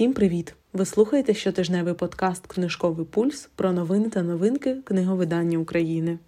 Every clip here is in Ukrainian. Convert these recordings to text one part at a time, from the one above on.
Всім привіт! Ви слухаєте щотижневий подкаст Книжковий пульс про новини та новинки книговидання України.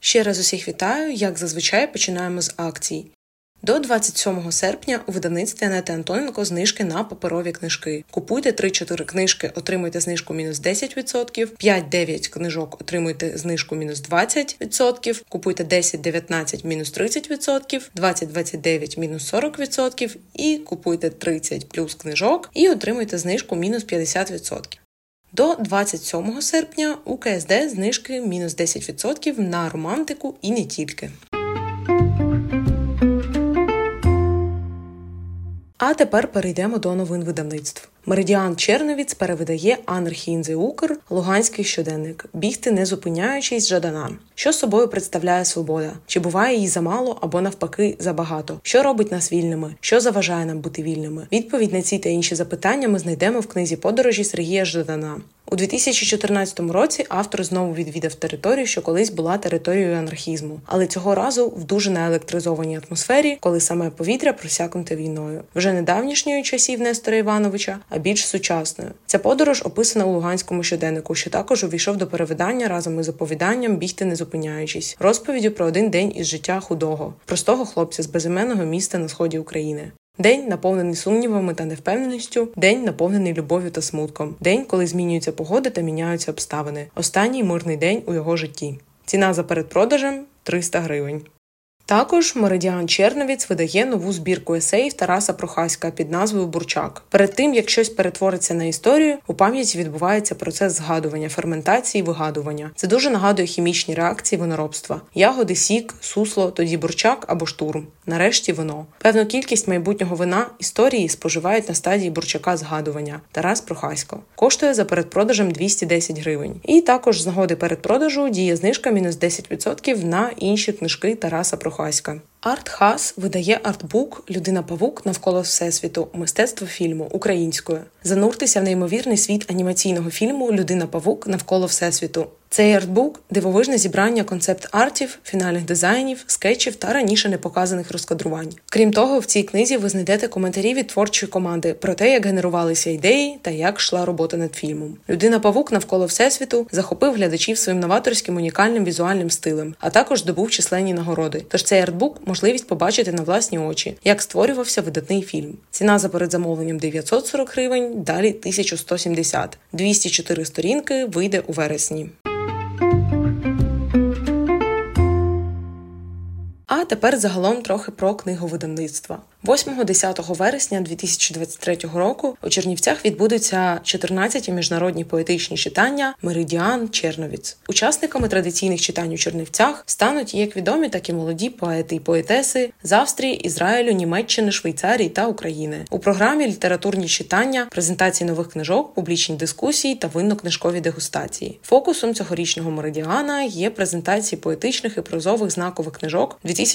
Ще раз усіх вітаю. Як зазвичай починаємо з акцій. До 27 серпня у видавництві Анети Антоненко знижки на паперові книжки. Купуйте 3-4 книжки, отримуйте знижку мінус 10%, 5-9 книжок отримуйте знижку мінус 20%, купуйте 10-19 мінус 30%, 20-29 мінус 40% і купуйте 30 плюс книжок і отримуйте знижку мінус 50%. До 27 серпня у КСД знижки мінус 10% на романтику і не тільки. А тепер перейдемо до новин видавництв. Меридіан Черновіць перевидає Анархінзе Укр, Луганський щоденник, бігти не зупиняючись Жадана. Що собою представляє свобода? Чи буває її замало або навпаки забагато? Що робить нас вільними? Що заважає нам бути вільними? Відповідь на ці та інші запитання ми знайдемо в книзі подорожі Сергія Жадана. У 2014 році автор знову відвідав територію, що колись була територією анархізму, але цього разу в дуже наелектризованій атмосфері, коли саме повітря просякнуте війною, вже не давнішньої часів Нестора Івановича, а більш сучасною. Ця подорож описана у Луганському щоденнику, що також увійшов до перевидання разом із оповіданням Бігти не зупиняючись, розповіддю про один день із життя худого, простого хлопця з безіменного міста на сході України. День наповнений сумнівами та невпевненістю, день наповнений любов'ю та смутком, день, коли змінюється погода та міняються обставини. Останній мирний день у його житті. Ціна за передпродажем 300 гривень. Також Меридіан Черновіць видає нову збірку есеїв Тараса Прохаська під назвою Бурчак. Перед тим як щось перетвориться на історію, у пам'яті відбувається процес згадування, ферментації, вигадування. Це дуже нагадує хімічні реакції виноробства: ягоди, сік, сусло, тоді бурчак або штурм. Нарешті вино. Певну кількість майбутнього вина історії споживають на стадії бурчака згадування. Тарас Прохасько коштує за передпродажем 210 гривень. І також з нагоди передпродажу діє знижка мінус 10% на інші книжки Тараса Прохаська. Прохаська. Артхас видає артбук Людина павук навколо всесвіту, мистецтво фільму українською. Зануртеся в неймовірний світ анімаційного фільму Людина павук навколо всесвіту. Цей артбук дивовижне зібрання концепт-артів, фінальних дизайнів, скетчів та раніше не показаних розкадрувань. Крім того, в цій книзі ви знайдете коментарі від творчої команди про те, як генерувалися ідеї та як йшла робота над фільмом. Людина павук навколо всесвіту захопив глядачів своїм новаторським унікальним візуальним стилем, а також здобув численні нагороди. Тож цей артбук можливість побачити на власні очі, як створювався видатний фільм. Ціна за передзамовленням 940 гривень, далі 1170. 204 сторінки вийде у вересні. Тепер загалом трохи про книговидавництва. 8-10 вересня 2023 року у Чернівцях відбудуться 14 міжнародні поетичні читання Меридіан Черновіць. Учасниками традиційних читань у Чернівцях стануть як відомі, так і молоді поети і поетеси з Австрії, Ізраїлю, Німеччини, Швейцарії та України. У програмі літературні читання, презентації нових книжок, публічні дискусії та винно-книжкові дегустації. Фокусом цьогорічного меридіана є презентації поетичних і прозових знакових книжок 2023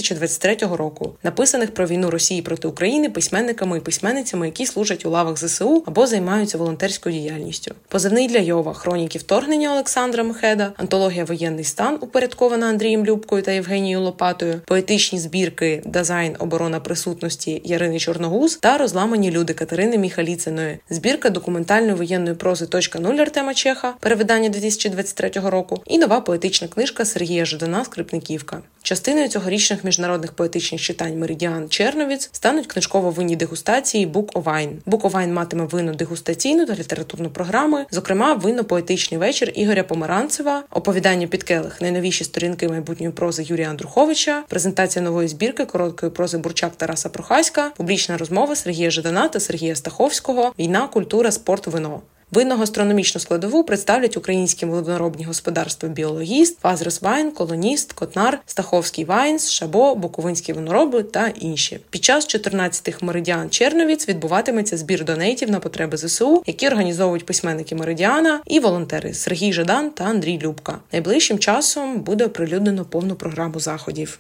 року, написаних про війну Росії проти України письменниками і письменницями, які служать у лавах ЗСУ або займаються волонтерською діяльністю. Позивний для Йова хроніки вторгнення Олександра Мехеда, антологія Воєнний стан упорядкована Андрієм Любкою та Євгенією Лопатою, поетичні збірки Дизайн, оборона присутності Ярини Чорногуз та розламані люди Катерини Міхаліциної, збірка документальної воєнної прози «Точка нуль» Артема Чеха, перевидання 2023 року, і нова поетична книжка Сергія Жадана Скрипниківка. Частиною цьогорічних міжнародних поетичних читань Меридіан Черновіць стануть книжково-винні дегустації Book of Wine. Book of Wine матиме винно дегустаційну та літературну програму, зокрема, винно-поетичний вечір Ігоря Помаранцева, оповідання під келих, найновіші сторінки майбутньої прози Юрія Андруховича, презентація нової збірки короткої прози Бурчак Тараса Прохаська, публічна розмова Сергія Жадана та Сергія Стаховського, війна, культура, спорт, вино. Винно-гастрономічну складову представлять українські виноробні господарства Biologist, Father's Wine, Колоніст, Котнар, Stakhovsky Wines, Шабо, Буковинські винороби та інші. Під час 14-х Meridian Czernowitz відбуватиметься збір донейтів на потреби ЗСУ, які організовують письменники Меридіана і волонтери Сергій Жадан та Андрій Любка. Найближчим часом буде оприлюднено повну програму заходів.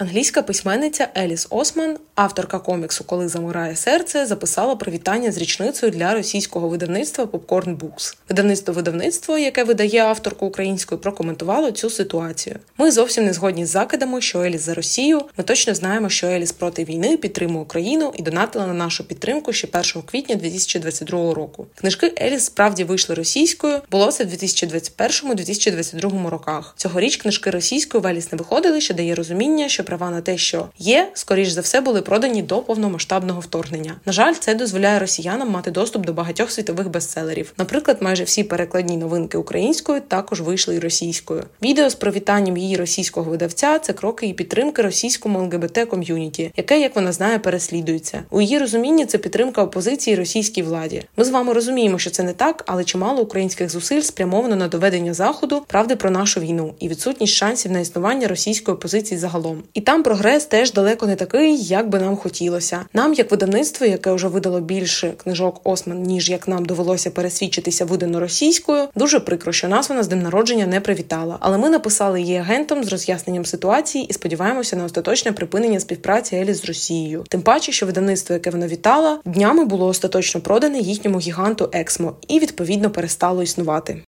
Англійська письменниця Еліс Осман, авторка коміксу Коли замирає серце, записала привітання з річницею для російського видавництва Popcorn Books. Видавництво видавництво, яке видає авторку українською, прокоментувало цю ситуацію. Ми зовсім не згодні з закидами, що Еліс за Росію. Ми точно знаємо, що Еліс проти війни підтримує Україну і донатила на нашу підтримку ще 1 квітня 2022 року. Книжки Еліс справді вийшли російською. Було це в 2021-2022 роках. Цьогоріч книжки російською в Еліс не виходили, що дає розуміння, що права на те, що є, скоріш за все, були продані до повномасштабного вторгнення. На жаль, це дозволяє росіянам мати доступ до багатьох світових бестселерів. Наприклад, майже всі перекладні новинки українською також вийшли і російською. Відео з привітанням її російського видавця це кроки і підтримки російському ЛГБТ ком'юніті, яке, як вона знає, переслідується. У її розумінні це підтримка опозиції російській владі. Ми з вами розуміємо, що це не так, але чимало українських зусиль спрямовано на доведення заходу правди про нашу війну і відсутність шансів на існування російської опозиції загалом. І там прогрес теж далеко не такий, як би нам хотілося. Нам, як видавництво, яке вже видало більше книжок Осман, ніж як нам довелося пересвідчитися видано російською, дуже прикро, що нас вона з днем народження не привітала. Але ми написали її агентом з роз'ясненням ситуації і сподіваємося на остаточне припинення співпраці Елі з Росією. Тим паче, що видавництво, яке вона вітала, днями було остаточно продане їхньому гіганту Ексмо і відповідно перестало існувати.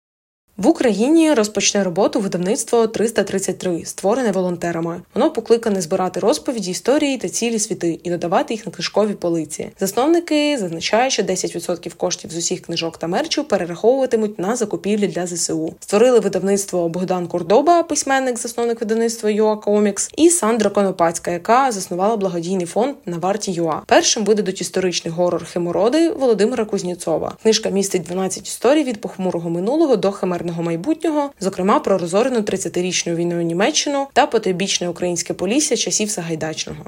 В Україні розпочне роботу видавництво 333, створене волонтерами. Воно покликане збирати розповіді, історії та цілі світи і додавати їх на книжкові полиці. Засновники зазначають, що 10% коштів з усіх книжок та мерчу перераховуватимуть на закупівлі для ЗСУ. Створили видавництво Богдан Курдоба, письменник, засновник видавництва Юа Комікс, і Сандра Конопацька, яка заснувала благодійний фонд на варті Юа. Першим видадуть історичний горор Хемороди Володимира Кузнєцова. Книжка містить 12 історій від похмурого минулого до химерного мирного майбутнього, зокрема про розорену 30-річну війною Німеччину та потойбічне українське полісся часів Сагайдачного.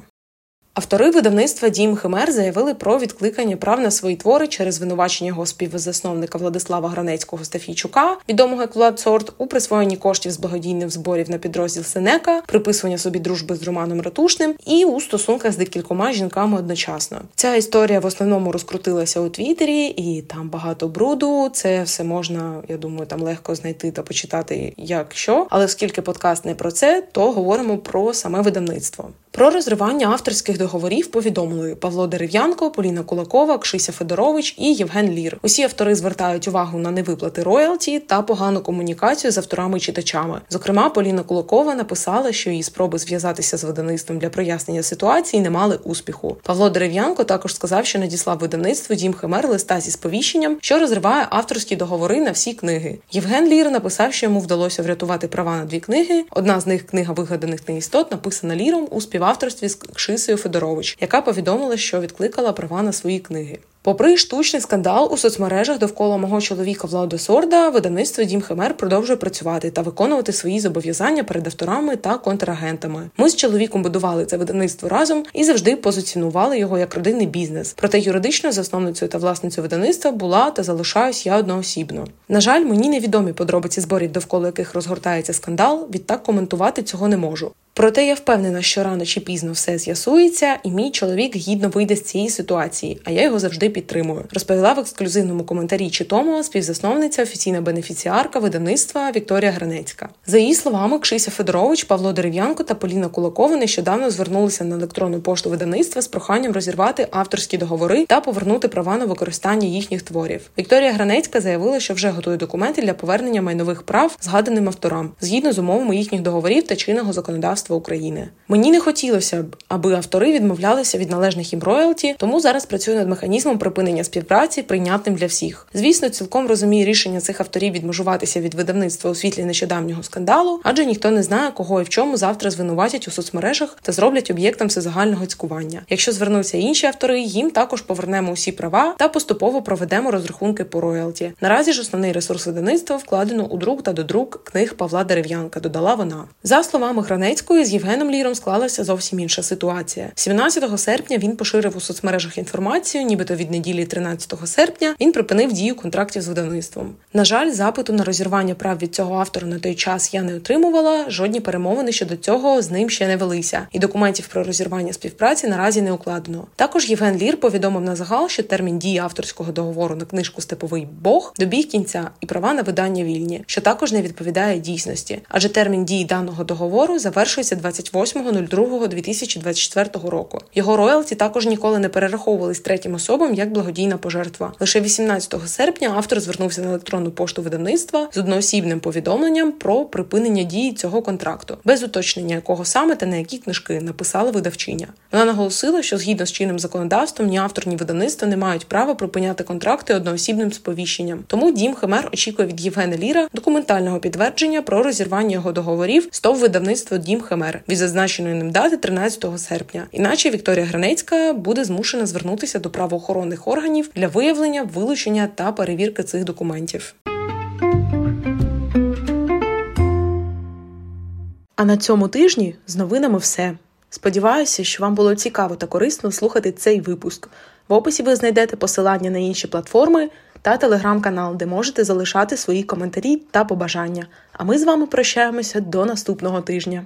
Автори видавництва Дім Химер заявили про відкликання прав на свої твори через звинувачення його співзасновника Владислава Гранецького Стафійчука, відомого як Влад Сорт, у присвоєнні коштів з благодійних зборів на підрозділ Сенека, приписування собі дружби з Романом Ратушним і у стосунках з декількома жінками одночасно. Ця історія в основному розкрутилася у Твіттері, і там багато бруду. Це все можна, я думаю, там легко знайти та почитати, як що. Але оскільки подкаст не про це, то говоримо про саме видавництво. Про розривання авторських договорів повідомили Павло Дерев'янко, Поліна Кулакова, Кшися Федорович і Євген Лір. Усі автори звертають увагу на невиплати роялті та погану комунікацію з авторами і читачами. Зокрема, Поліна Кулакова написала, що її спроби зв'язатися з видавництвом для прояснення ситуації не мали успіху. Павло Дерев'янко також сказав, що надіслав видавництву Дім Химер листа зі сповіщенням, що розриває авторські договори на всі книги. Євген Лір написав, що йому вдалося врятувати права на дві книги. Одна з них книга вигаданих неістот, написана ліром у співавторстві з Кшисою Федорович, яка повідомила, що відкликала права на свої книги. Попри штучний скандал у соцмережах довкола мого чоловіка Влада Сорда, видавництво Дім Химер продовжує працювати та виконувати свої зобов'язання перед авторами та контрагентами. Ми з чоловіком будували це видавництво разом і завжди позиціонували його як родинний бізнес. Проте юридичною засновницею та власницею видавництва була та залишаюсь я одноосібно. На жаль, мені невідомі подробиці зборів, довкола яких розгортається скандал. Відтак коментувати цього не можу. Проте я впевнена, що рано чи пізно все з'ясується, і мій чоловік гідно вийде з цієї ситуації, а я його завжди підтримую. Розповіла в ексклюзивному коментарі чи тому співзасновниця, офіційна бенефіціарка видавництва Вікторія Гранецька. За її словами, Кшися Федорович, Павло Дерев'янко та Поліна Кулакова нещодавно звернулися на електронну пошту видавництва з проханням розірвати авторські договори та повернути права на використання їхніх творів. Вікторія Гранецька заявила, що вже готує документи для повернення майнових прав згаданим авторам згідно з умовами їхніх договорів та чинного законодавства законодавства України. Мені не хотілося б, аби автори відмовлялися від належних їм роялті, тому зараз працюю над механізмом припинення співпраці, прийнятним для всіх. Звісно, цілком розумію рішення цих авторів відмежуватися від видавництва у світлі нещодавнього скандалу, адже ніхто не знає, кого і в чому завтра звинуватять у соцмережах та зроблять об'єктом всезагального цькування. Якщо звернуться інші автори, їм також повернемо усі права та поступово проведемо розрахунки по роялті. Наразі ж основний ресурс видавництва вкладено у друк та додрук книг Павла Дерев'янка. Додала вона за словами Гранецької. З Євгеном Ліром склалася зовсім інша ситуація. 17 серпня він поширив у соцмережах інформацію, нібито від неділі 13 серпня він припинив дію контрактів з видавництвом. На жаль, запиту на розірвання прав від цього автора на той час я не отримувала. Жодні перемовини щодо цього з ним ще не велися, і документів про розірвання співпраці наразі не укладено. Також Євген Лір повідомив на загал, що термін дії авторського договору на книжку Степовий Бог добіг кінця і права на видання вільні, що також не відповідає дійсності, адже термін дії даного договору завершується завершується 28.02.2024 року. Його роялті також ніколи не перераховувались третім особам як благодійна пожертва. Лише 18 серпня автор звернувся на електронну пошту видавництва з одноосібним повідомленням про припинення дії цього контракту, без уточнення якого саме та на які книжки написала видавчиня. Вона наголосила, що згідно з чинним законодавством ні автор, ні видавництво не мають права припиняти контракти одноосібним сповіщенням. Тому дім Химер очікує від Євгена Ліра документального підтвердження про розірвання його договорів з ТОВ видавництво Дім Химер від зазначеної ним дати 13 серпня. Іначе Вікторія Гранецька буде змушена звернутися до правоохоронних органів для виявлення, вилучення та перевірки цих документів. А на цьому тижні з новинами все. Сподіваюся, що вам було цікаво та корисно слухати цей випуск. В описі ви знайдете посилання на інші платформи та телеграм-канал, де можете залишати свої коментарі та побажання. А ми з вами прощаємося до наступного тижня.